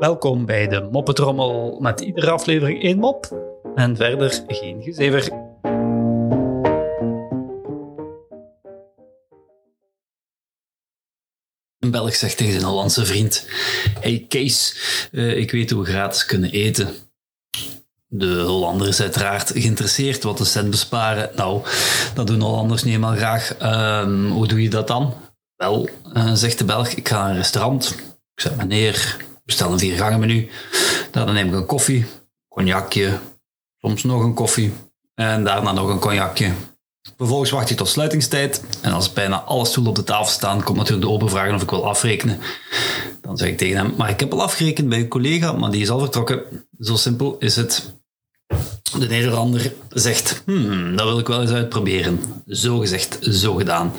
Welkom bij de Moppetrommel met iedere aflevering één mop en verder geen gezever. Een Belg zegt tegen zijn Hollandse vriend: Hey Kees, eh, ik weet hoe we gratis kunnen eten. De Hollander is uiteraard geïnteresseerd wat de cent besparen. Nou, dat doen Hollanders niet helemaal graag. Ehm, hoe doe je dat dan? Wel, eh, zegt de Belg, ik ga naar een restaurant. Ik zeg, meneer, bestel een viergangen menu. Dan neem ik een koffie, cognacje, soms nog een koffie en daarna nog een cognacje. Vervolgens wacht je tot sluitingstijd en als bijna alle stoelen op de tafel staan, komt natuurlijk de open vragen of ik wil afrekenen. Dan zeg ik tegen hem, maar ik heb al afgerekend bij een collega, maar die is al vertrokken. Zo simpel is het. De Nederlander zegt, hmm, dat wil ik wel eens uitproberen. Zo gezegd, zo gedaan.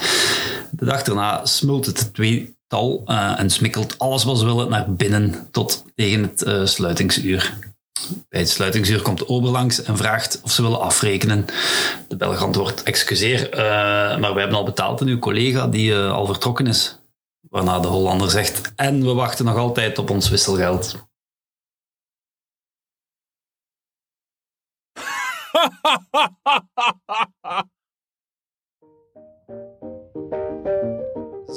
De dag daarna smult het tweetal uh, en smikkelt alles wat ze willen naar binnen tot tegen het uh, sluitingsuur. Bij het sluitingsuur komt de ober langs en vraagt of ze willen afrekenen. De Belg antwoordt, excuseer, uh, maar we hebben al betaald aan uw collega die al vertrokken is. Waarna de Hollander zegt, en we wachten nog altijd op ons wisselgeld.